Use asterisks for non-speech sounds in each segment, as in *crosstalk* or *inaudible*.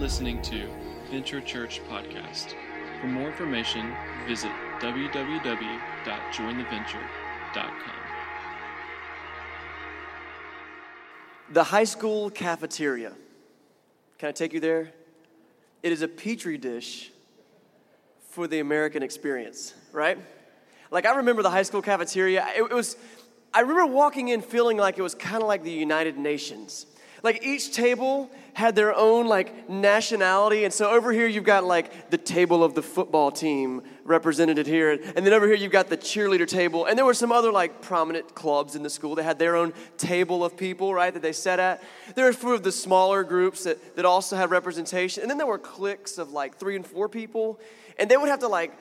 listening to Venture Church Podcast. For more information, visit www.jointheventure.com. The high school cafeteria. Can I take you there? It is a petri dish for the American experience, right? Like, I remember the high school cafeteria. It, it was, I remember walking in feeling like it was kind of like the United Nations. Like each table had their own like nationality, and so over here you've got like the table of the football team represented here, and then over here you've got the cheerleader table, and there were some other like prominent clubs in the school that had their own table of people, right, that they sat at. There were four of the smaller groups that, that also had representation, and then there were cliques of like three and four people, and they would have to like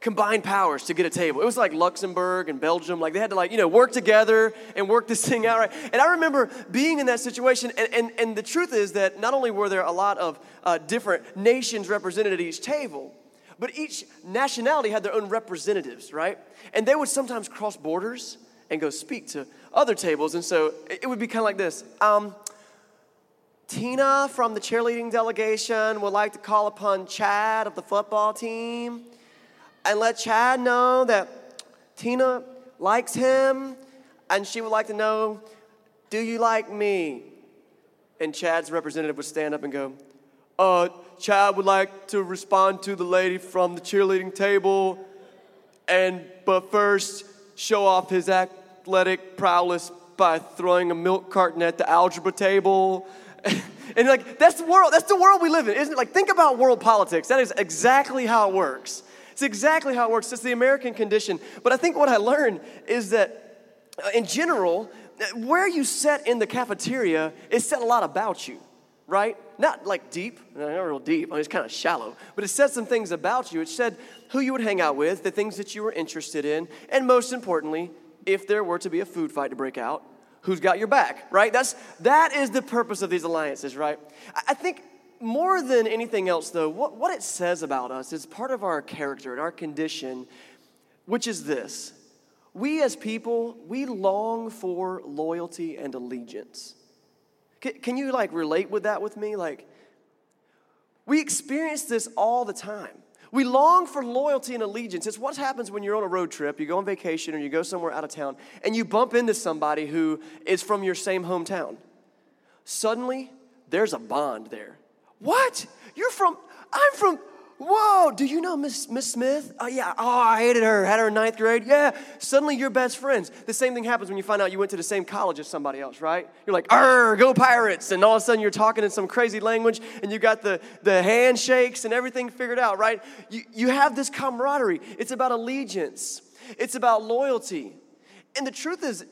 combine powers to get a table. It was like Luxembourg and Belgium. Like they had to like, you know, work together and work this *laughs* thing out, right? And I remember being in that situation. And, and, and the truth is that not only were there a lot of uh, different nations represented at each table, but each nationality had their own representatives, right? And they would sometimes cross borders and go speak to other tables. And so it would be kind of like this. Um, Tina from the cheerleading delegation would like to call upon Chad of the football team and let Chad know that Tina likes him and she would like to know, do you like me? And Chad's representative would stand up and go, uh, Chad would like to respond to the lady from the cheerleading table, and but first show off his athletic prowess by throwing a milk carton at the algebra table. *laughs* and like that's the world, that's the world we live in, isn't it? Like think about world politics. That is exactly how it works. It's exactly how it works. It's the American condition. But I think what I learned is that uh, in general, uh, where you sit in the cafeteria, it said a lot about you, right? Not like deep, not real deep, it's kind of shallow, but it said some things about you. It said who you would hang out with, the things that you were interested in, and most importantly, if there were to be a food fight to break out, who's got your back, right? That's that is the purpose of these alliances, right? I think more than anything else, though, what, what it says about us is part of our character and our condition, which is this we as people, we long for loyalty and allegiance. Can, can you like relate with that with me? Like, we experience this all the time. We long for loyalty and allegiance. It's what happens when you're on a road trip, you go on vacation, or you go somewhere out of town, and you bump into somebody who is from your same hometown. Suddenly, there's a bond there. What? You're from, I'm from, whoa, do you know Miss, Miss Smith? Oh, yeah, oh, I hated her, had her in ninth grade. Yeah, suddenly you're best friends. The same thing happens when you find out you went to the same college as somebody else, right? You're like, arr, go Pirates. And all of a sudden you're talking in some crazy language and you got the, the handshakes and everything figured out, right? You, you have this camaraderie. It's about allegiance, it's about loyalty. And the truth is,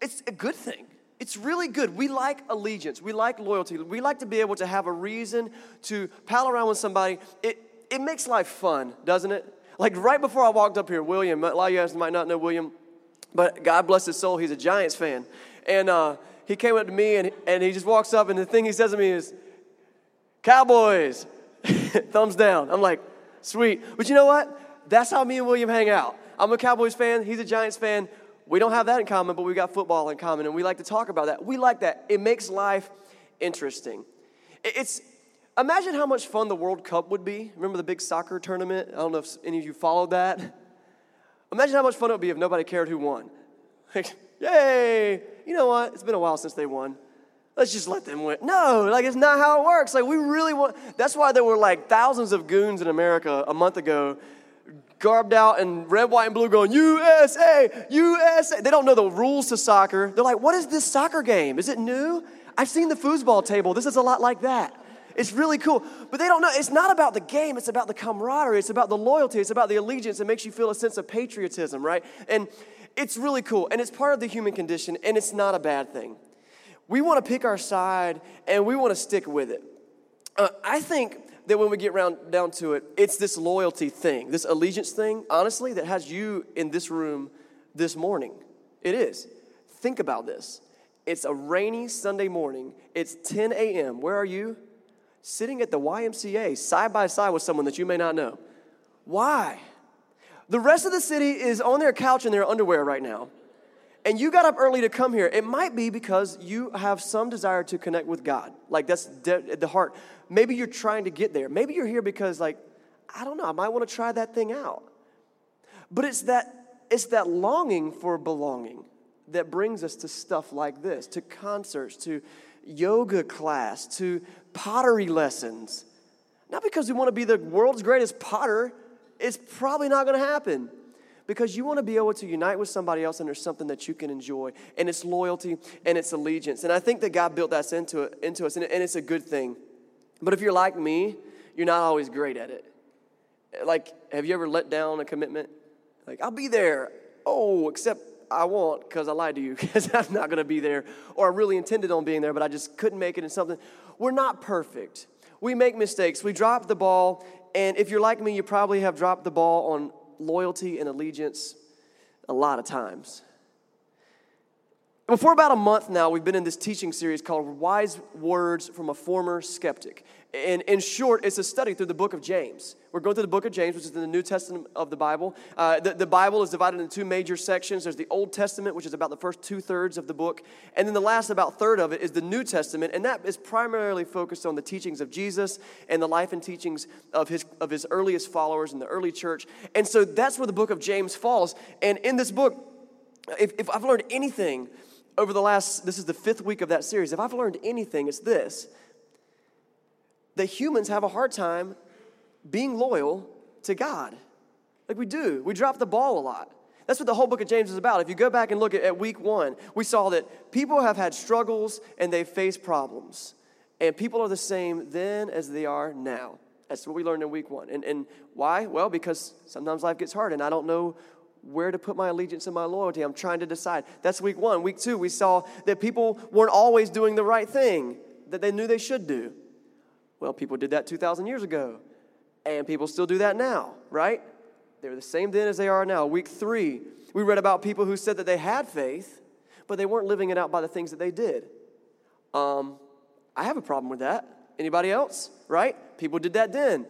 it's a good thing. It's really good. We like allegiance. We like loyalty. We like to be able to have a reason to pal around with somebody. It, it makes life fun, doesn't it? Like right before I walked up here, William, a lot of you guys might not know William, but God bless his soul, he's a Giants fan. And uh, he came up to me and, and he just walks up, and the thing he says to me is, Cowboys, *laughs* thumbs down. I'm like, sweet. But you know what? That's how me and William hang out. I'm a Cowboys fan, he's a Giants fan. We don't have that in common, but we've got football in common, and we like to talk about that. We like that. It makes life interesting. It's imagine how much fun the World Cup would be. Remember the big soccer tournament? I don't know if any of you followed that. Imagine how much fun it would be if nobody cared who won. *laughs* Like, yay! You know what? It's been a while since they won. Let's just let them win. No, like it's not how it works. Like we really want. That's why there were like thousands of goons in America a month ago garbed out in red, white, and blue going, USA, USA. They don't know the rules to soccer. They're like, what is this soccer game? Is it new? I've seen the foosball table. This is a lot like that. It's really cool. But they don't know. It's not about the game, it's about the camaraderie, it's about the loyalty, it's about the allegiance. It makes you feel a sense of patriotism, right? And it's really cool. And it's part of the human condition, and it's not a bad thing. We want to pick our side and we want to stick with it. Uh, I think that when we get round, down to it, it's this loyalty thing, this allegiance thing, honestly, that has you in this room this morning. It is. Think about this. It's a rainy Sunday morning. It's 10 a.m. Where are you? Sitting at the YMCA side by side with someone that you may not know. Why? The rest of the city is on their couch in their underwear right now. And you got up early to come here, it might be because you have some desire to connect with God. Like that's de- the heart. Maybe you're trying to get there. Maybe you're here because, like, I don't know, I might want to try that thing out. But it's that it's that longing for belonging that brings us to stuff like this, to concerts, to yoga class, to pottery lessons. Not because we want to be the world's greatest potter, it's probably not going to happen because you want to be able to unite with somebody else and there's something that you can enjoy and it's loyalty and it's allegiance. And i think that god built that into, it, into us and, and it's a good thing. But if you're like me you're not always great at it. Like have you ever let down a commitment? Like i'll be there. Oh except i won't because i lied to you *laughs* because i'm not going to be there or i really intended on being there but i just couldn't make it in something. We're not perfect. We make mistakes. We drop the ball and if you're like me you probably have dropped the ball on loyalty and allegiance a lot of times. For about a month now, we've been in this teaching series called Wise Words from a Former Skeptic. And in short, it's a study through the book of James. We're going through the book of James, which is in the New Testament of the Bible. Uh, the, the, Bible is divided into two major sections. There's the Old Testament, which is about the first two thirds of the book. And then the last about third of it is the New Testament. And that is primarily focused on the teachings of Jesus and the life and teachings of his, of his earliest followers in the early church. And so that's where the book of James falls. And in this book, if, if I've learned anything over the last, this is the fifth week of that series, if I've learned anything, it's this that humans have a hard time being loyal to God. Like we do, we drop the ball a lot. That's what the whole book of James is about. If you go back and look at, at week one, we saw that people have had struggles and they face problems. And people are the same then as they are now. That's what we learned in week one. And, and why? Well, because sometimes life gets hard and I don't know where to put my allegiance and my loyalty. I'm trying to decide. That's week one. Week two, we saw that people weren't always doing the right thing that they knew they should do. Well, people did that 2,000 years ago, and people still do that now, right? They're the same then as they are now. Week three, we read about people who said that they had faith, but they weren't living it out by the things that they did. Um, I have a problem with that. Anybody else? Right? People did that then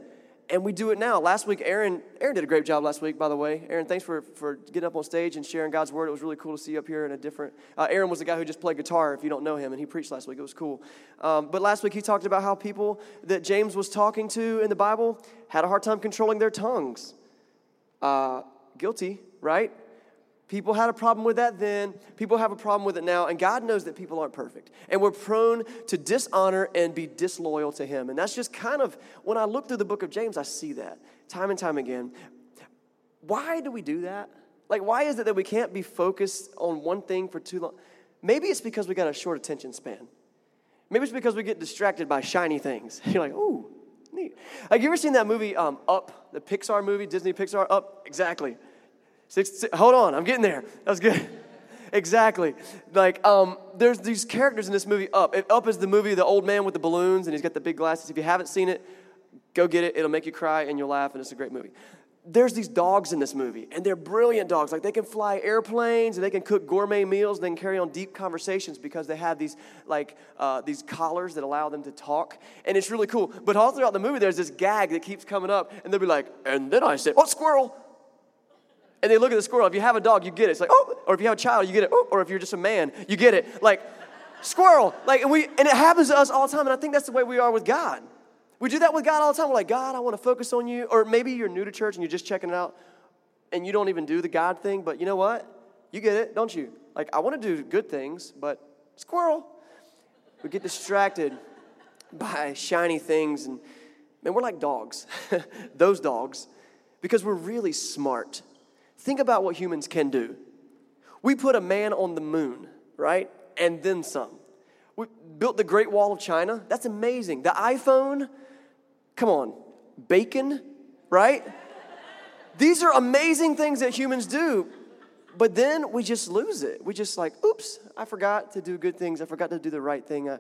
and we do it now. Last week, Aaron, Aaron did a great job last week, by the way. Aaron, thanks for, for getting up on stage and sharing God's word. It was really cool to see you up here in a different. Uh, Aaron was the guy who just played guitar, if you don't know him, and he preached last week. It was cool. Um, but last week, he talked about how people that James was talking to in the Bible had a hard time controlling their tongues. Uh, guilty, right? People had a problem with that then. People have a problem with it now. And God knows that people aren't perfect. And we're prone to dishonor and be disloyal to Him. And that's just kind of, when I look through the book of James, I see that time and time again. Why do we do that? Like, why is it that we can't be focused on one thing for too long? Maybe it's because we got a short attention span. Maybe it's because we get distracted by shiny things. *laughs* You're like, ooh, neat. Like, you ever seen that movie, um, Up, the Pixar movie, Disney Pixar? Up, exactly. Six, six, hold on, I'm getting there. That was good. *laughs* exactly. Like, um, there's these characters in this movie, Up. Up is the movie, the old man with the balloons, and he's got the big glasses. If you haven't seen it, go get it. It'll make you cry and you'll laugh, and it's a great movie. There's these dogs in this movie, and they're brilliant dogs. Like, they can fly airplanes, and they can cook gourmet meals, and they can carry on deep conversations because they have these, like, uh, these collars that allow them to talk. And it's really cool. But all throughout the movie, there's this gag that keeps coming up, and they'll be like, and then I said, oh, squirrel and they look at the squirrel. If you have a dog, you get it. It's like, oh, or if you have a child, you get it. Oh, or if you're just a man, you get it. Like, squirrel. Like, and we, and it happens to us all the time. And I think that's the way we are with God. We do that with God all the time. We're like, God, I want to focus on you. Or maybe you're new to church and you're just checking it out, and you don't even do the God thing. But you know what? You get it, don't you? Like, I want to do good things, but squirrel. We get distracted by shiny things, and man, we're like dogs. *laughs* Those dogs, because we're really smart Think about what humans can do. We put a man on the moon, right? And then some. We built the Great Wall of China. That's amazing. The iPhone, come on, bacon, right? These are amazing things that humans do. But then we just lose it. We just like, oops, I forgot to do good things. I forgot to do the right thing. Uh,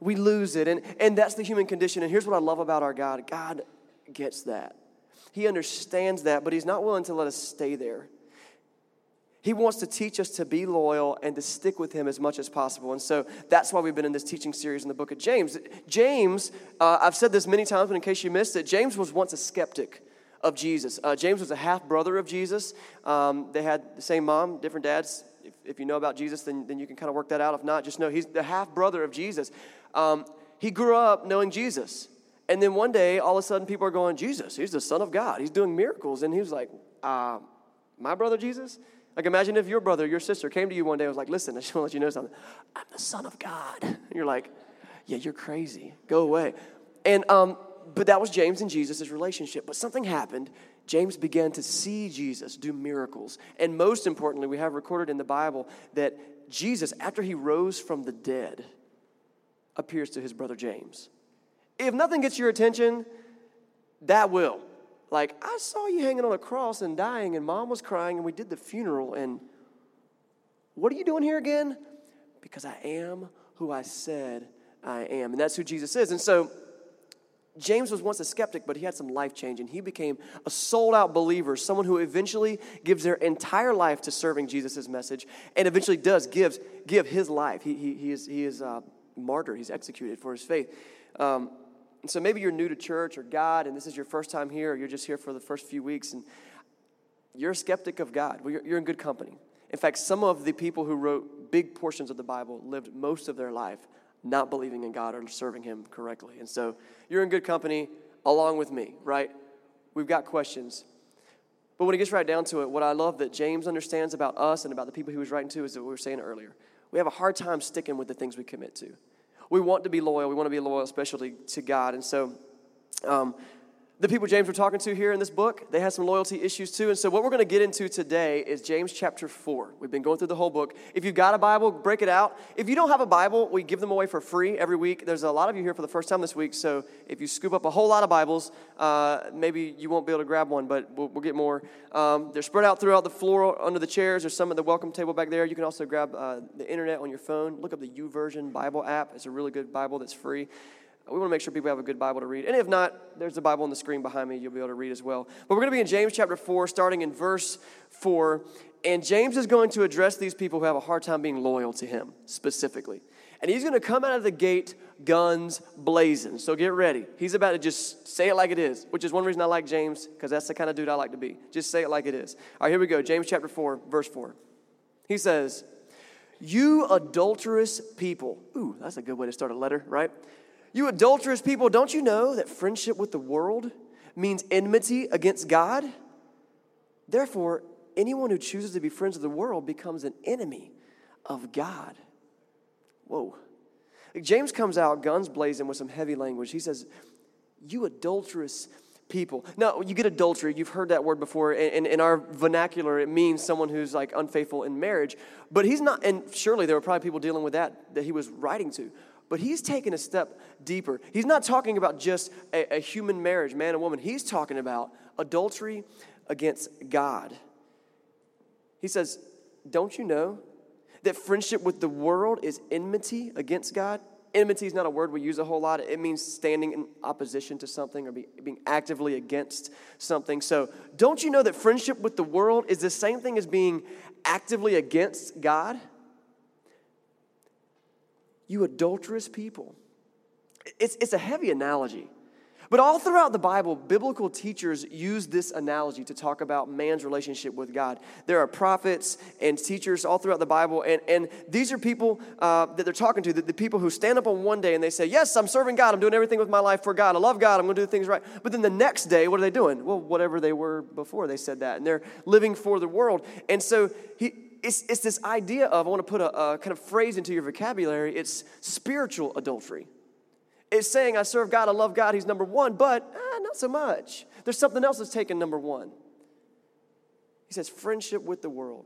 we lose it. And, and that's the human condition. And here's what I love about our God God gets that. He understands that, but He's not willing to let us stay there. He wants to teach us to be loyal and to stick with Him as much as possible. And so that's why we've been in this teaching series in the book of James. James, uh, I've said this many times, but in case you missed it, James was once a skeptic of Jesus. Uh, James was a half brother of Jesus. Um, they had the same mom, different dads. If, if you know about Jesus, then, then you can kind of work that out. If not, just know he's the half brother of Jesus. Um, he grew up knowing Jesus. And then one day, all of a sudden, people are going, Jesus, he's the Son of God. He's doing miracles. And he was like, uh, My brother Jesus? Like, imagine if your brother, your sister came to you one day and was like, Listen, I just want to let you know something. I'm the Son of God. And you're like, Yeah, you're crazy. Go away. And, um, but that was James and Jesus' relationship. But something happened. James began to see Jesus do miracles. And most importantly, we have recorded in the Bible that Jesus, after he rose from the dead, appears to his brother James. If nothing gets your attention, that will. Like, I saw you hanging on a cross and dying, and mom was crying, and we did the funeral, and what are you doing here again? Because I am who I said I am. And that's who Jesus is. And so, James was once a skeptic, but he had some life change, and he became a sold out believer, someone who eventually gives their entire life to serving Jesus' message, and eventually does give, give his life. He, he, he is, he is uh, martyr, he's executed for his faith. Um, and so maybe you're new to church or God, and this is your first time here, or you're just here for the first few weeks, and you're a skeptic of God. Well, you're, you're in good company. In fact, some of the people who wrote big portions of the Bible lived most of their life not believing in God or serving Him correctly. And so you're in good company along with me, right? We've got questions. But when it gets right down to it, what I love that James understands about us and about the people he was writing to is what we were saying earlier. We have a hard time sticking with the things we commit to. We want to be loyal. We want to be loyal, especially to God. And so, um, the people James we're talking to here in this book, they had some loyalty issues too. And so, what we're going to get into today is James chapter 4. We've been going through the whole book. If you've got a Bible, break it out. If you don't have a Bible, we give them away for free every week. There's a lot of you here for the first time this week. So, if you scoop up a whole lot of Bibles, uh, maybe you won't be able to grab one, but we'll, we'll get more. Um, they're spread out throughout the floor under the chairs. There's some at the welcome table back there. You can also grab uh, the internet on your phone. Look up the YouVersion Bible app. It's a really good Bible that's free. We want to make sure people have a good Bible to read. And if not, there's a Bible on the screen behind me you'll be able to read as well. But we're going to be in James chapter 4, starting in verse 4. And James is going to address these people who have a hard time being loyal to him specifically. And he's going to come out of the gate guns blazing. So get ready. He's about to just say it like it is, which is one reason I like James, because that's the kind of dude I like to be. Just say it like it is. All right, here we go. James chapter 4, verse 4. He says, You adulterous people. Ooh, that's a good way to start a letter, right? You adulterous people, don't you know that friendship with the world means enmity against God? Therefore, anyone who chooses to be friends with the world becomes an enemy of God. Whoa. James comes out, guns blazing, with some heavy language. He says, You adulterous people. Now, you get adultery, you've heard that word before. In, in, our vernacular, it means someone who's like unfaithful in marriage. But he's not, and surely there were probably people dealing with that that he was writing to. But he's taken a step deeper. He's not talking about just a, a human marriage, man and woman. He's talking about adultery against God. He says, Don't you know that friendship with the world is enmity against God? Enmity is not a word we use a whole lot. It means standing in opposition to something or be, being actively against something. So, don't you know that friendship with the world is the same thing as being actively against God? You adulterous people. It's, it's a heavy analogy. But all throughout the Bible, biblical teachers use this analogy to talk about man's relationship with God. There are prophets and teachers all throughout the Bible, and, and these are people uh, that they're talking to, the, the people who stand up on one day and they say, Yes, I'm serving God, I'm doing everything with my life for God, I love God, I'm gonna do things right. But then the next day, what are they doing? Well, whatever they were before they said that, and they're living for the world. And so he, it's, it's this idea of, I want to put a, a kind of phrase into your vocabulary, it's spiritual adultery. It's saying, I serve God, I love God, He's number one, but eh, not so much. There's something else that's taken number one. He says, friendship with the world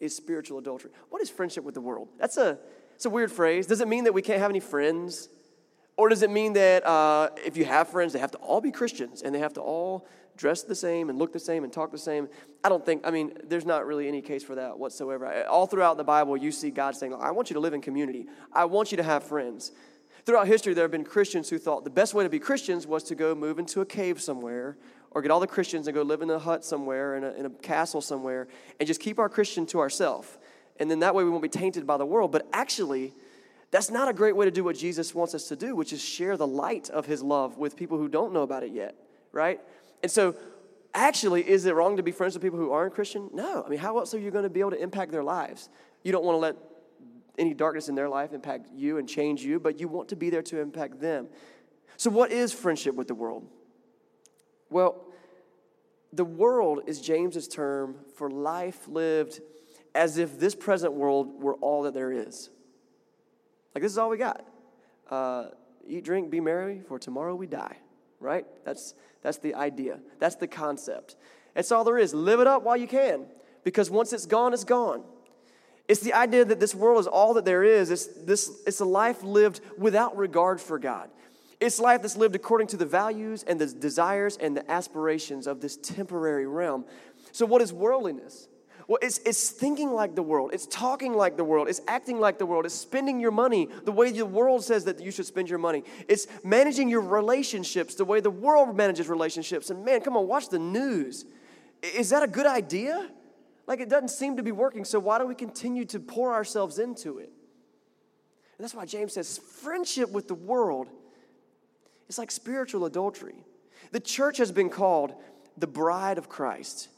is spiritual adultery. What is friendship with the world? That's a, it's a weird phrase. Does it mean that we can't have any friends? Or does it mean that uh, if you have friends, they have to all be Christians and they have to all dress the same and look the same and talk the same. I don't think, I mean, there's not really any case for that whatsoever. All throughout the Bible, you see God saying, I want you to live in community, I want you to have friends. Throughout history, there have been Christians who thought the best way to be Christians was to go move into a cave somewhere or get all the Christians and go live in a hut somewhere, in a, in a castle somewhere, and just keep our Christian to ourselves. And then that way we won't be tainted by the world. But actually, that's not a great way to do what Jesus wants us to do, which is share the light of his love with people who don't know about it yet, right? And so actually, is it wrong to be friends with people who aren't Christian? No. I mean, how else are you going to be able to impact their lives? You don't want to let any darkness in their life impact you and change you, but you want to be there to impact them. So, what is friendship with the world? Well, the world is James's term for life lived as if this present world were all that there is. Like, this is all we got. Uh, eat, drink, be merry, for tomorrow we die, right? That's, that's the idea. That's the concept. That's all there is. Live it up while you can, because once it's gone, it's gone. It's the idea that this world is all that there is. It's, this, it's a life lived without regard for God. It's life that's lived according to the values and the desires and the aspirations of this temporary realm. So, what is worldliness? Well, it's, it's thinking like the world, it's talking like the world, it's acting like the world, it's spending your money the way the world says that you should spend your money, it's managing your relationships the way the world manages relationships. And man, come on, watch the news. Is that a good idea? Like it doesn't seem to be working, so why don't we continue to pour ourselves into it? And that's why James says friendship with the world is like spiritual adultery. The church has been called the bride of Christ.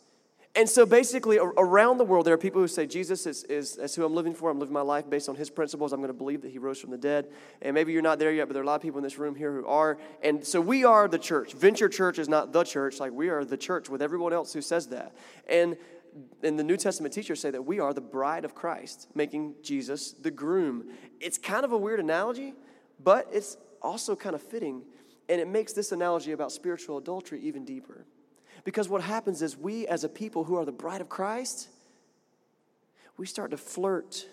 And so basically, around the world, there are people who say, Jesus is, is, is who I'm living for. I'm living my life based on his principles. I'm going to believe that he rose from the dead. And maybe you're not there yet, but there are a lot of people in this room here who are. And so we are the church. Venture Church is not the church. Like we are the church with everyone else who says that. And, and the New Testament teachers say that we are the bride of Christ, making Jesus the groom. It's kind of a weird analogy, but it's also kind of fitting. And it makes this analogy about spiritual adultery even deeper. Because what happens is we, as a people who are the bride of Christ, we start to flirt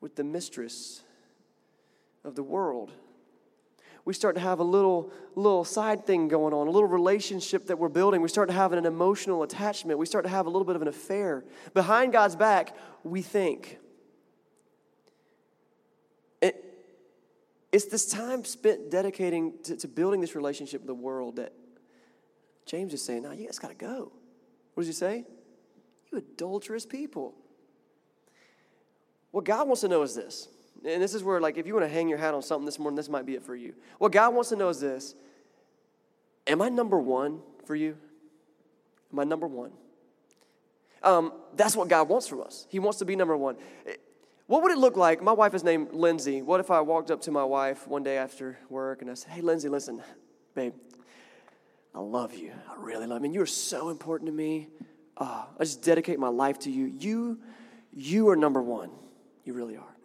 with the mistress of the world. We start to have a little, little side thing going on, a little relationship that we're building. We start to have an emotional attachment. We start to have a little bit of an affair. Behind God's back, we think. It, it's this time spent dedicating to, to building this relationship with the world that James is saying, now you guys got to go. What does he say? You adulterous people. What God wants to know is this. And this is where, like, if you want to hang your hat on something this morning, this might be it for you. What God wants to know is this Am I number one for you? Am I number one? Um, that's what God wants from us. He wants to be number one. What would it look like? My wife is named Lindsay. What if I walked up to my wife one day after work and I said, Hey, Lindsay, listen, babe, I love you. I really love you. And you're so important to me. Uh, I just dedicate my life to you. You, you are number one. You really are.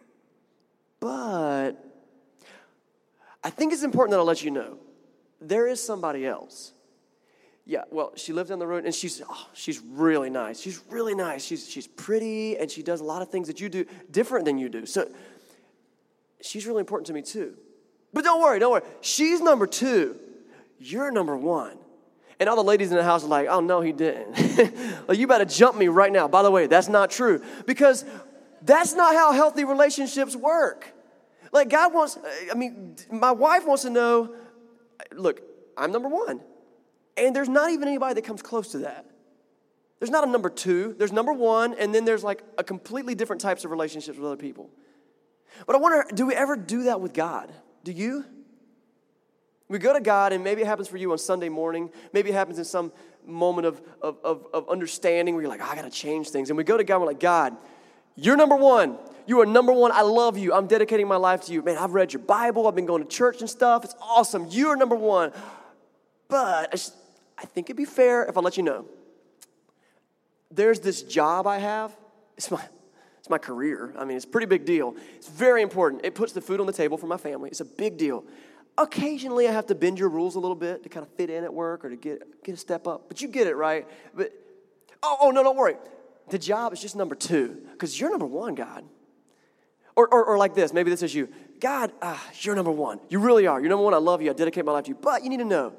But I think it's important that I let you know there is somebody else. Yeah, well, she lives down the road and she's oh, she's really nice. She's really nice. She's she's pretty and she does a lot of things that you do different than you do. So she's really important to me too. But don't worry, don't worry. She's number 2. You're number one. And all the ladies in the house are like, oh, no, he didn't. *laughs* like, you better jump me right now. By the way, that's not true because that's not how healthy relationships work. Like, God wants, I mean, my wife wants to know look, I'm number one. And there's not even anybody that comes close to that. There's not a number two, there's number one, and then there's like a completely different types of relationships with other people. But I wonder, do we ever do that with God? Do you? We go to God, and maybe it happens for you on Sunday morning. Maybe it happens in some moment of, of, of, of understanding where you're like, oh, I got to change things. And we go to God, and we're like, God, you're number one. You are number one. I love you. I'm dedicating my life to you. Man, I've read your Bible. I've been going to church and stuff. It's awesome. You're number one. But I, just, I think it'd be fair if I let you know. There's this job I have. It's my, it's my career. I mean, it's a pretty big deal. It's very important. It puts the food on the table for my family. It's a big deal. Occasionally, I have to bend your rules a little bit to kind of fit in at work or to get, get a step up. But you get it, right? But, oh, oh no, don't worry. The job is just number two because you're number one, God. Or, or, or, like this, maybe this is you. God, ah, you're number one. You really are. You're number one. I love you. I dedicate my life to you. But you need to know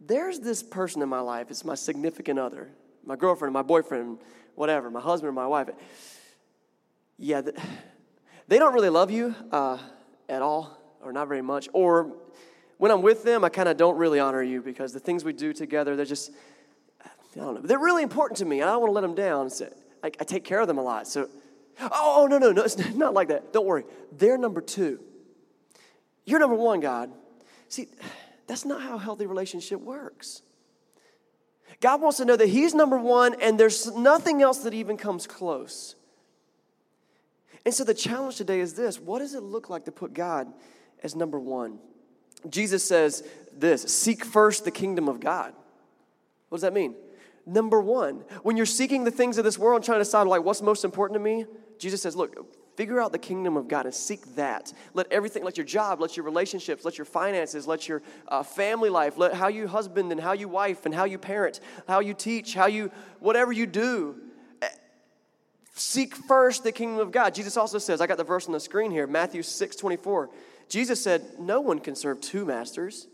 there's this person in my life. It's my significant other, my girlfriend, my boyfriend, whatever, my husband or my wife. Yeah, they don't really love you uh, at all or not very much. Or when I'm with them, I kind of don't really honor you because the things we do together, they're just, I don't know, they're really important to me. I don't want to let them down. So I, I take care of them a lot. So, oh, oh, no, no, no, *laughs* it's not like that. Don't worry. They're number two. You're number one, God. See, *sighs* that's not how a healthy relationship works. God wants to know that He's number one and there's nothing else that even comes close. And so the challenge today is this what does it look like to put God as number one? Jesus says this seek first the kingdom of God. What does that mean? Number one, when you're seeking the things of this world and trying to decide, like, what's most important to me, Jesus says, look, figure out the kingdom of God and seek that. Let everything, let your job, let your relationships, let your finances, let your uh, family life, let how you husband and how you wife and how you parent, how you teach, how you, whatever you do, eh, seek first the kingdom of God. Jesus also says, I got the verse on the screen here, Matthew 6 24. Jesus said, No one can serve two masters.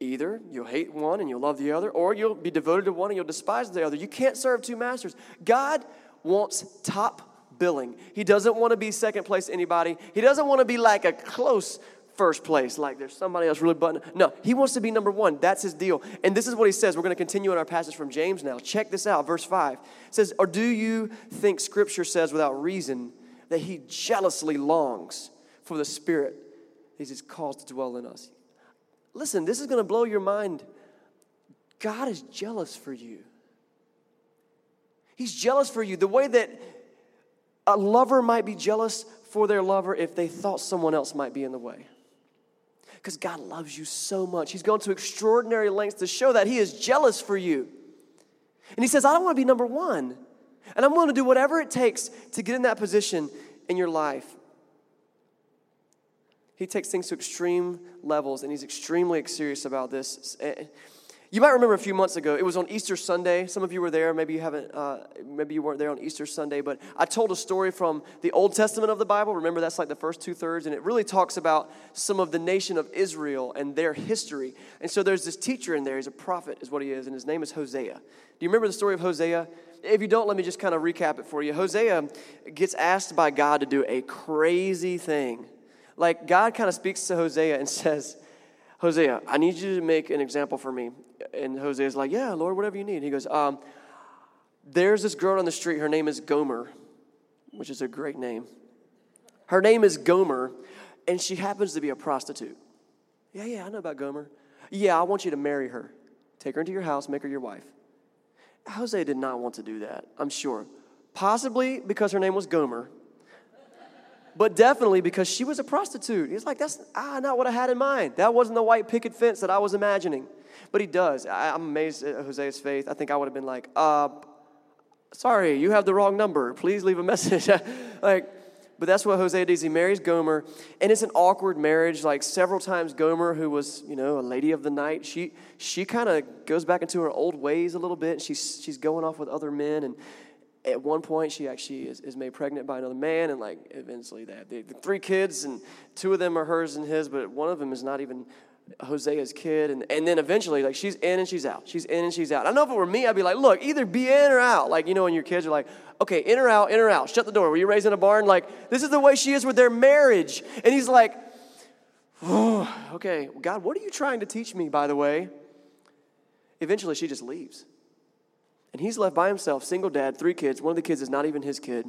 Either you'll hate one and you'll love the other, or you'll be devoted to one and you'll despise the other. You can't serve two masters. God wants top billing. He doesn't want to be second place to anybody. He doesn't want to be like a close first place, like there's somebody else really button. No, he wants to be number one. That's his deal. And this is what he says. We're going to continue in our passage from James now. Check this out, verse 5. It says, Or do you think scripture says without reason that he jealously longs for the spirit he's caused to dwell in us? Listen, this is going to blow your mind. God is jealous for you. He's jealous for you. The way that a lover might be jealous for their lover if they thought someone else might be in the way. Because God loves you so much. He's gone to extraordinary lengths to show that He is jealous for you. And He says, I don't want to be number one. And I'm willing to do whatever it takes to get in that position in your life. He takes things to extreme levels, and he's extremely serious about this. Eh, you might remember a few months ago, it was on Easter Sunday. Some of you were there. Maybe you haven't. Uh, maybe you weren't there on Easter Sunday. But I told a story from the Old Testament of the Bible. Remember, that's like the first two thirds, and it really talks about some of the nation of Israel and their history. And so there's this teacher in there. He's a prophet, is what he is, and his name is Hosea. Do you remember the story of Hosea? If you don't, let me just kind of recap it for you. Hosea gets asked by God to do a crazy thing. Like, God kind of speaks to Hosea and *laughs* says, Hosea, I need you to make an example for me. And Hosea's like, Yeah, Lord, whatever you need. He goes, um, There's this girl on the street. Her name is Gomer, which is a great name. Her name is Gomer, and she happens to be a prostitute. Yeah, yeah, I know about Gomer. Yeah, I want you to marry her. Take her into your house, make her your wife. Hosea did not want to do that, I'm sure. Possibly because her name was Gomer but definitely because she was a prostitute. He's like, that's ah, not what I had in mind. That wasn't the white picket fence that I was imagining. But he does. I, am amazed at Hosea's faith. I think I would have been like, uh, sorry, you have the wrong number. Please leave a *laughs* message. like, but that's what Hosea does. He marries Gomer, and it's an awkward marriage. Like several times, Gomer, who was you know a lady of the night, she she kind of goes back into her old ways a little bit. She's she's going off with other men, and at one point she actually is, is, made pregnant by another man and like eventually they have the, three kids and two of them are hers and his but one of them is not even hosea's kid and, and then eventually like she's in and she's out. She's in and she's out. I know if it were me i'd be like look either be in or out. Like you know when your kids are like okay in or out in or out. Shut the door. Were you raised in a barn? Like this is the way she is with their marriage. And he's like oh, okay. God what are you trying to teach me by the way? Eventually she just leaves and he's left by himself, single dad, three kids. One of the kids is not even his kid.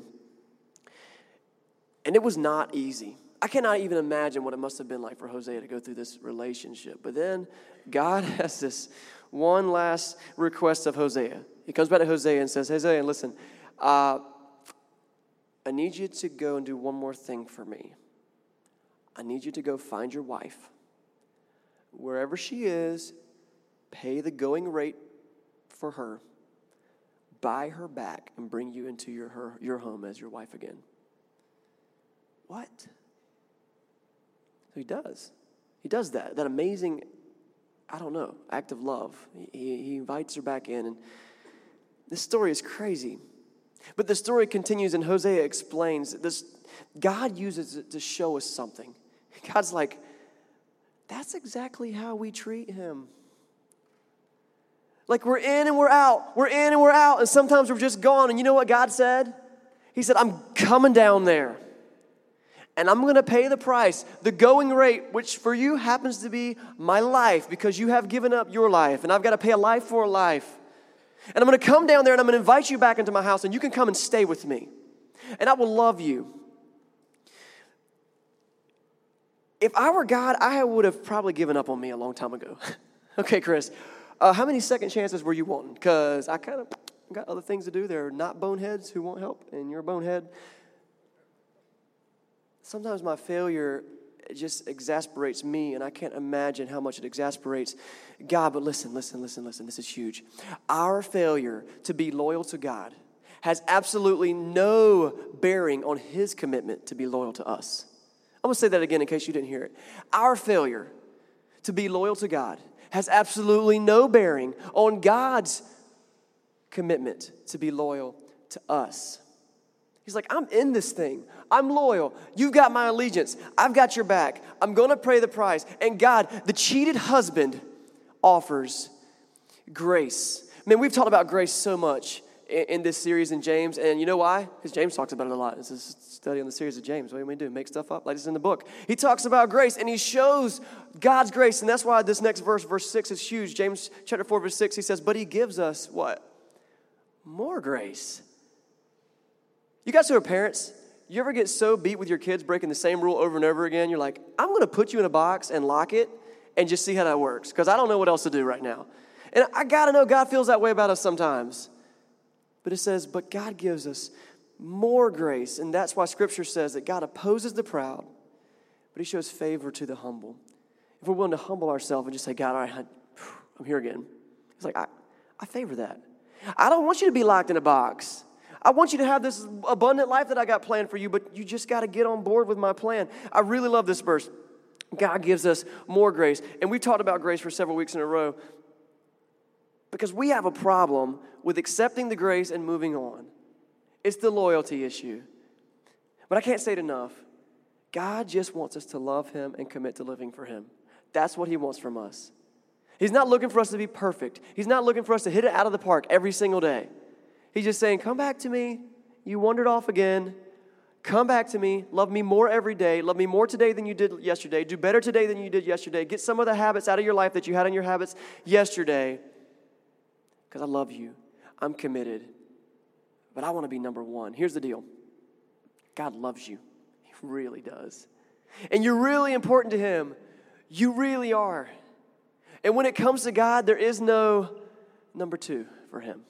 And it was not easy. I cannot even imagine what it must have been like for Hosea to go through this relationship. But then God *laughs* has this one last request of Hosea. He comes back to Hosea and says, Hosea, listen, uh, I need you to go and do one more thing for me. I need you to go find your wife. Wherever she is, pay the going rate for her buy her back and bring you into your, her, your home as your wife again. What? So he does. He does that. That amazing, I don't know, act of love. He, he invites her back in. And this story is crazy. But the story continues, and Hosea explains this God uses it to show us something. *laughs* God's like, that's exactly how we treat him. Like we're in and we're out. We're in and we're out. And sometimes we're just gone. And you know what God said? He said, I'm coming down there. And I'm going to pay the price, the going rate, which for you happens to be my life because you have given up your life. And I've got to pay a life for a life. And I'm going to come down there and I'm going to invite you back into my house and you can come and stay with me. And I will love you. If I were God, I would have probably given up on me a long time ago. *laughs* okay, Chris. Uh, how many second chances were you wanting? Because I kind of got other things to do. There are not boneheads who want help, and you're a bonehead. Sometimes my failure just exasperates me, and I can't imagine how much it exasperates God. But listen, listen, listen, listen. This is huge. Our failure to be loyal to God has absolutely no bearing on His commitment to be loyal to us. I'm gonna say that again in case you didn't hear it. Our failure to be loyal to God has absolutely no bearing on God's commitment to be loyal to us. He's like, I'm in this thing. I'm loyal. You've got my allegiance. I've got your back. I'm going to pay the price. And God, the cheated husband, offers grace. Man, we've talked about grace so much in, this series in James, and you know why? Because James talks about it a lot. Is a study on the series of James. What do we do? Make stuff up like it's in the book. He talks about grace and he shows God's grace, and that's why this next verse, verse 6, is huge. James chapter 4, verse 6, he says, But he gives us what? More grace. You guys who are parents, you ever get so beat with your kids breaking the same rule over and over again? You're like, I'm to put you in a box and lock it and just see how that works because I don't know what else to do right now. And I got to know God feels that way about us sometimes. But it says, but God gives us more grace. And that's why scripture says that God opposes the proud, but he shows favor to the humble. If we're willing to humble ourselves and just say, God, all right, I'm here again. It's like, I, I favor that. I don't want you to be locked in a box. I want you to have this abundant life that I got planned for you, but you just got to get on board with my plan. I really love this verse. God gives us more grace. And we've talked about grace for several weeks in a row because we have a problem with accepting the grace and moving on. It's the loyalty issue. But I can't say it enough. God just wants us to love Him and commit to living for Him. That's what He wants from us. He's not looking for us to be perfect, He's not looking for us to hit it out of the park every single day. He's just saying, Come back to me. You wandered off again. Come back to me. Love me more every day. Love me more today than you did yesterday. Do better today than you did yesterday. Get some of the habits out of your life that you had in your habits yesterday. Because I love you. I'm committed. But I want to be number one. Here's the deal God loves you. He really does. And you're really important to Him. You really are. And when it comes to God, there is no number two for Him.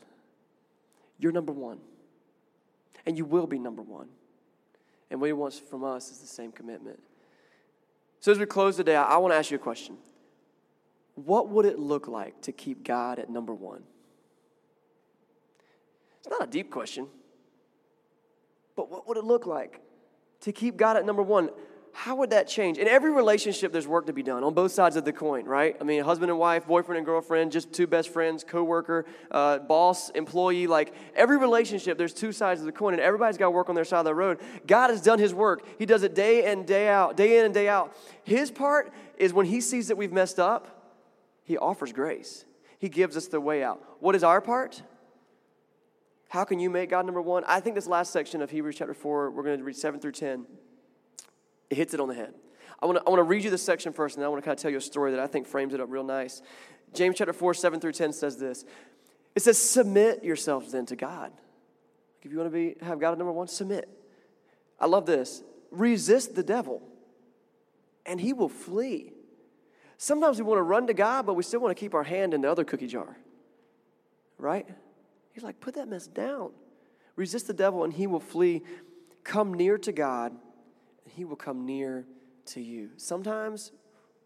You're number one. And you will be number one. And what he wants from us is the same commitment. So, as we close today, I want to ask you a question What would it look like to keep God at number one? It's not a deep question, but what would it look like to keep God at number one? how would that change? In every relationship, there's work to be done on both sides of the coin, right? I mean, husband and wife, boyfriend and girlfriend, just two best friends, coworker, uh, boss, employee. Like every relationship, there's two sides of the coin, and everybody's got to work on their side of the road. God has done His work. He does it day and day out, day in and day out. His part is when He sees that we've messed up, He offers grace. He gives us the way out. What is our part? How can you make God number one? I think this last section of Hebrews chapter 4, we're going to read 7 through 10 it hits it on the head. I want to I wanna read you this section first, and then I want to kind of tell you a story that I think frames it up real nice. James chapter 4, 7 through 10 says this. It says, Submit yourselves then to God. If you want to be have God number one, submit. I love this. Resist the devil, and he will flee. Sometimes we want to run to God, but we still want to keep our hand in the other cookie jar. Right? He's like, put that mess down. Resist the devil, and he will flee. Come near to God and He will come near to you. Sometimes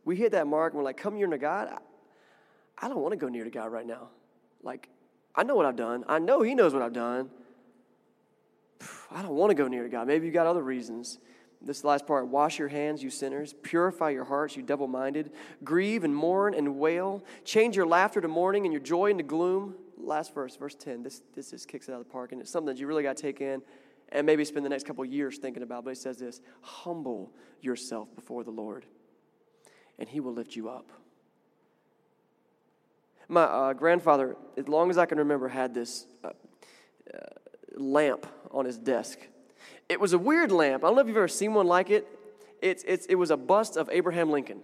we hit that mark and we're like, come near to God. I, don't want to go near to God right now. Like, I know what I've done. I know He knows what I've done. I don't want to go near to God. Maybe you've got other reasons. This last part wash your hands, you sinners. Purify your hearts, you double minded. Grieve and mourn and wail. Change your laughter to mourning and your joy into gloom. Last verse, verse 10. This, this just kicks it out of the park, and it's something that you really got to take in and maybe spend the next couple years thinking about. But he says this humble yourself before the Lord, and he will lift you up. My uh, grandfather, as long as I can remember, had this uh, uh, lamp on his desk. It was a weird lamp. I don't know if you've ever seen one like it. It's, it's, it was a bust of Abraham Lincoln.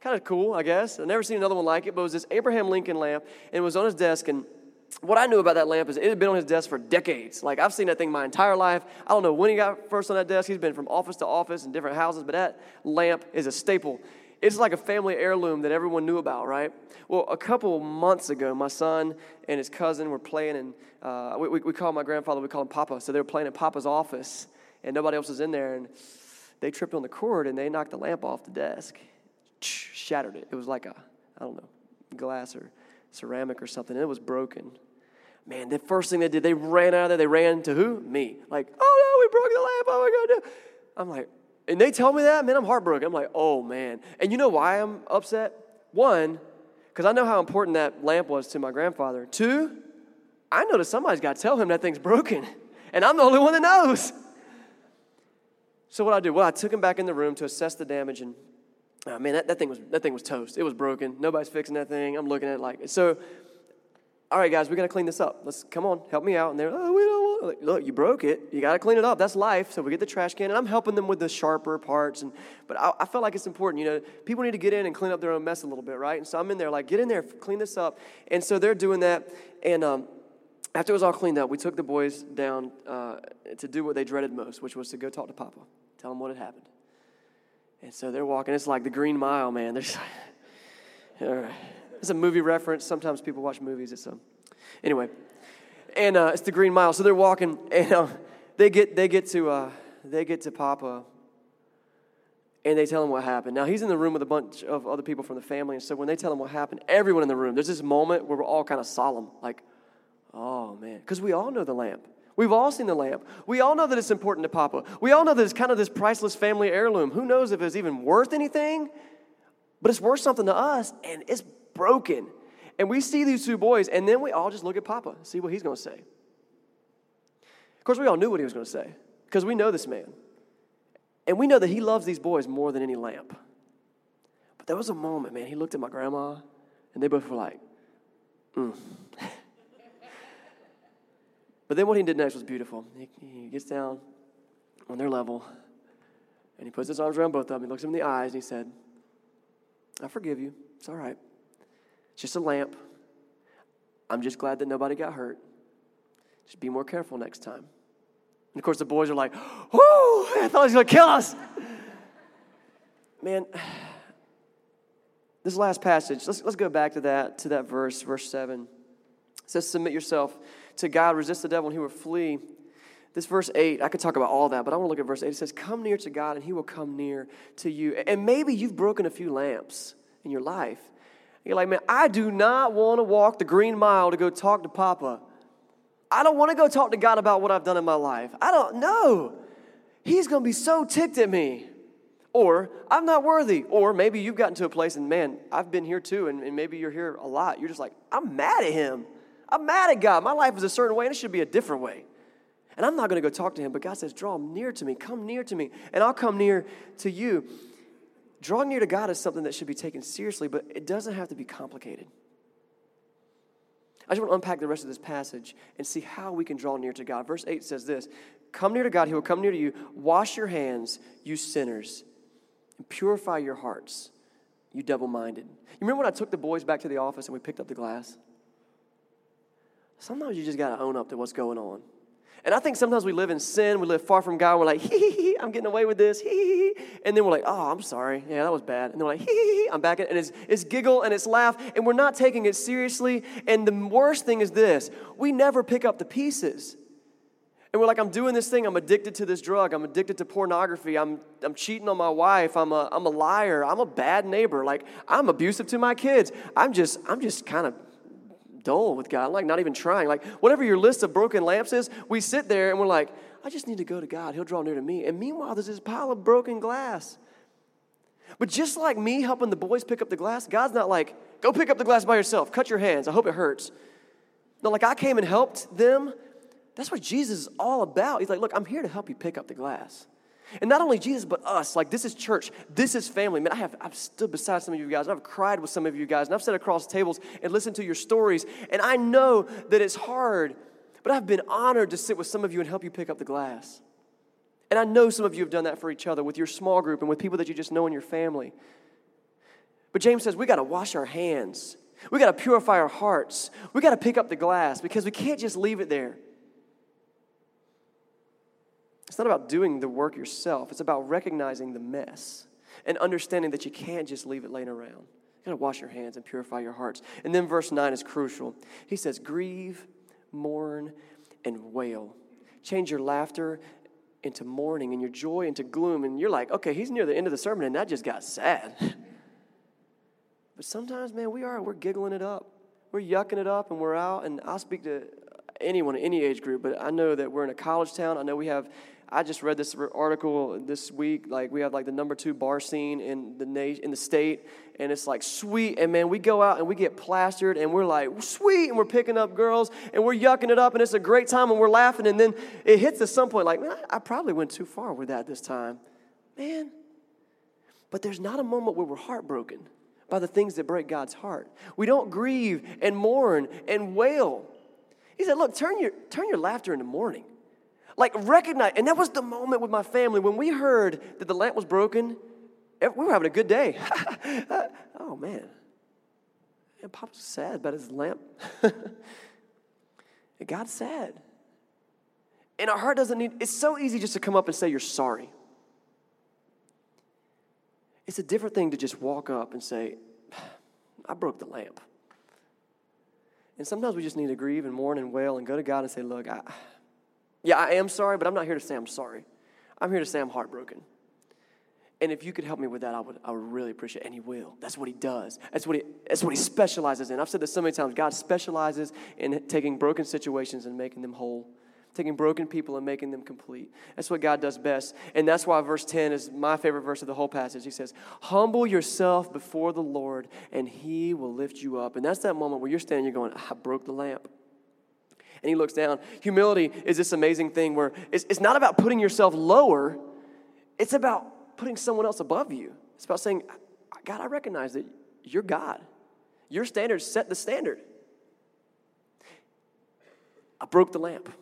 Kind of cool, I guess. I've never seen another one like it, but it was this Abraham Lincoln lamp, and it was on his desk, and what I knew about that lamp is it had been on his desk for decades. Like I've seen that thing my entire life. I don't know when he got first on that desk. He's been from office to office in different houses, but that lamp is a staple. It's like a family heirloom that everyone knew about, right? Well, a couple months ago, my son and his cousin were playing, and uh, we, we, we call my grandfather, we call him Papa. So they were playing in Papa's office, and nobody else was in there, and they tripped on the cord and they knocked the lamp off the desk, shattered it. It was like a, I don't know, glass or ceramic or something, and it was broken. Man, the first thing they did, they ran out of there. They ran to who? Me. Like, oh no, we broke the lamp. Oh my God. I'm like, and they tell me that, man, I'm heartbroken. I'm like, oh man. And you know why I'm upset? One, because I know how important that lamp was to my grandfather. Two, I know that somebody's got to tell him that thing's broken. *laughs* And I'm the only one that knows. So what I do? Well, I took him back in the room to assess the damage, and oh, man, that, that thing was that thing was toast. It was broken. Nobody's fixing that thing. I'm looking at it like so all right, guys, we got to clean this up. Let's come on, help me out. And they're, oh, we don't want. Like, Look, you broke it. You got to clean it up. That's life. So we get the trash can, and I'm helping them with the sharper parts. And but I, I felt like it's important. You know, people need to get in and clean up their own mess a little bit, right? And so I'm in there, like, get in there, clean this up. And so they're doing that. And um, after it was all cleaned up, we took the boys down uh, to do what they dreaded most, which was to go talk to Papa, tell him what had happened. And so they're walking. It's like the Green Mile, man. There's. It's a movie reference. Sometimes people watch movies. It's a, anyway, and uh, it's the Green Mile. So they're walking, and uh, they get they get to uh, they get to Papa, and they tell him what happened. Now he's in the room with a bunch of other people from the family, and so when they tell him what happened, everyone in the room, there's this moment where we're all kind of solemn, like, oh man, because we all know the lamp. We've all seen the lamp. We all know that it's important to Papa. We all know that it's kind of this priceless family heirloom. Who knows if it's even worth anything? But it's worth something to us, and it's broken. And we see these two boys, and then we all just look at Papa, see what he's going to say. Of course, we all knew what he was going to say because we know this man. And we know that he loves these boys more than any lamp. But there was a moment, man, he looked at my grandma, and they both were like, mm. *laughs* but then what he did next was beautiful. He, he gets down on their level, and he puts his arms around both of them. He looks them in the eyes, and he said, I forgive you. It's all right. It's just a lamp. I'm just glad that nobody got hurt. Just be more careful next time. And of course, the boys are like, whoo, I thought he was going to kill us. Man, this last passage, let's, let's go back to that, to that verse, verse 7. It says, Submit yourself to God, resist the devil, and he will flee. This verse 8, I could talk about all that, but I want to look at verse 8. It says, Come near to God, and he will come near to you. And maybe you've broken a few lamps in your life. You're like, man, I do not want to walk the green mile to go talk to Papa. I don't want to go talk to God about what I've done in my life. I don't know. He's going to be so ticked at me. Or, I'm not worthy. Or maybe you've gotten to a place and, man, I've been here too, and, and maybe you're here a lot. You're just like, I'm mad at him. I'm mad at God. My life is a certain way, and it should be a different way. And I'm not going to go talk to him, but God says, draw near to me. Come near to me, and I'll come near to you. Drawing near to God is something that should be taken seriously, but it doesn't have to be complicated. I just want to unpack the rest of this passage and see how we can draw near to God. Verse 8 says this Come near to God, He will come near to you. Wash your hands, you sinners, and purify your hearts, you double minded. You remember when I took the boys back to the office and we picked up the glass? Sometimes you just got to own up to what's going on. And I think sometimes we live in sin, we live far from God, we're like, hee hee hee, I'm getting away with this, hee hee hee. And then we're like, oh, I'm sorry. Yeah, that was bad. And then we're like, hee hee hee, I'm back. And it's, it's giggle and it's laugh, and we're not taking it seriously. And the worst thing is this we never pick up the pieces. And we're like, I'm doing this thing. I'm addicted to this drug. I'm addicted to pornography. I'm, I'm cheating on my wife. I'm a, I'm a liar. I'm a bad neighbor. Like, I'm abusive to my kids. I'm just, I'm just kind of dull with God, like not even trying. Like whatever your list of broken lamps is, we sit there and we're like, I just need to go to God. He'll draw near to me. And meanwhile, there's this pile of broken glass. But just like me helping the boys pick up the glass, God's not like, go pick up the glass by yourself. Cut your hands. I hope it hurts. No, like I came and helped them. That's what Jesus is all about. He's like, look, I'm here to help you pick up the glass. And not only Jesus, but us. Like, this is church. This is family. Man, I have, I've stood beside some of you guys. I've cried with some of you guys. And I've sat across tables and listened to your stories. And I know that it's hard, but I've been honored to sit with some of you and help you pick up the glass. And I know some of you have done that for each other with your small group and with people that you just know in your family. But James says we got to wash our hands. We got to purify our hearts. We got to pick up the glass because we can't just leave it there. It's not about doing the work yourself, it's about recognizing the mess. and understanding that you can't just leave it laying around. You gotta wash your hands and purify your hearts. And then verse 9 is crucial. He says, Grieve, mourn, and wail. Change your laughter into mourning and your joy into gloom. And you're like, okay, he's near the end of the sermon, and that just got sad. *laughs* but sometimes, man, we are, we're giggling it up. We're yucking it up and we're out. And I'll speak to anyone in any age group, but I know that we're in a college town. I know we have I just read this article this week. Like we have like the number two bar scene in the in the state, and it's like sweet. And man, we go out and we get plastered, and we're like sweet, and we're picking up girls, and we're yucking it up, and it's a great time, and we're laughing. And then it hits at some point, like man, I probably went too far with that this time, man. But there's not a moment where we're heartbroken by the things that break God's heart. We don't grieve and mourn and wail. He said, "Look, turn your turn your laughter into mourning." Like, recognize, and that was the moment with my family when we heard that the lamp was broken. Eh, we were having a good day. *laughs* oh, man. And Papa's sad about his lamp. *laughs* and God's sad. And our heart doesn't need, it's so easy just to come up and say you're sorry. It's a different thing to just walk up and say, *sighs* I broke the lamp. And sometimes we just need to grieve and mourn and wail and go to God and say, Look, I, yeah, I am sorry, but I'm not here to say I'm sorry. I'm here to say I'm heartbroken. And if you could help me with that, I would, I would really appreciate it. And He will. That's what He does. That's what he, that's what he specializes in. I've said this so many times. God specializes in taking broken situations and making them whole, taking broken people and making them complete. That's what God does best. And that's why verse 10 is my favorite verse of the whole passage. He says, Humble yourself before the Lord, and He will lift you up. And that's that moment where you're standing, you're going, I broke the lamp and he looks down. Humility is this amazing thing where it's, it's not about putting yourself lower, it's about putting someone else above you. It's about saying, God, I recognize that you're God. Your standards set the standard. I broke the lamp.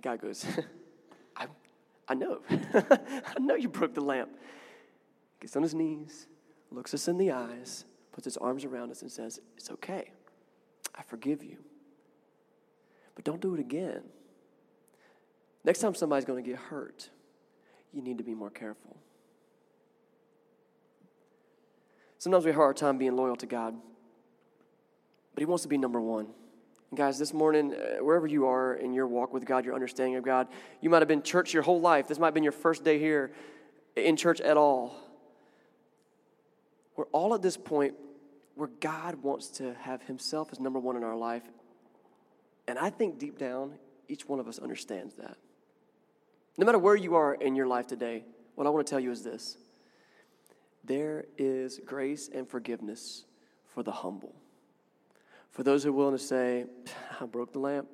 God goes, *laughs* I, I know. *laughs* I know you broke the lamp. Gets on his knees, looks us in the eyes, puts his arms around us, and says, It's okay. I forgive you. But don't do it again. Next time somebody's going to get hurt, you need to be more careful. Sometimes we have a hard time being loyal to God, but He wants to be number one. And guys, this morning, uh, wherever you are in your walk with God, your understanding of God, you might have been church your whole life. This might have been your first day here in church at all. We're all at this point where God wants to have Himself as number one in our life and I think deep down, each one of us understands that. No matter where you are in your life today, what I want to tell you is this there is grace and forgiveness for the humble. For those who are willing to say, I broke the lamp.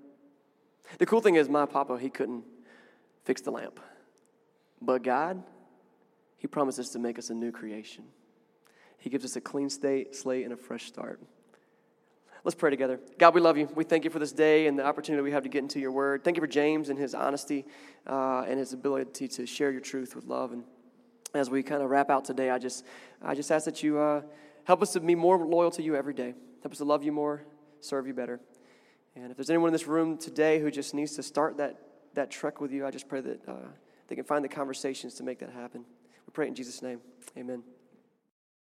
The cool thing is, my papa, he couldn't fix the lamp. But God, he promises to make us a new creation. He gives us a clean slate, and a fresh start. Let's pray together. God, we love you. We thank you for this day and the opportunity we have to get into your word. Thank you for James and his honesty uh, and his ability to share your truth with love. And as we kind of wrap out today, I just, I just ask that you uh, help us to be more loyal to you every day. Help us to love you more, serve you better. And if there's anyone in this room today who just needs to start that, that trek with you, I just pray that uh, they can find the conversations to make that happen. We pray in Jesus' name. Amen.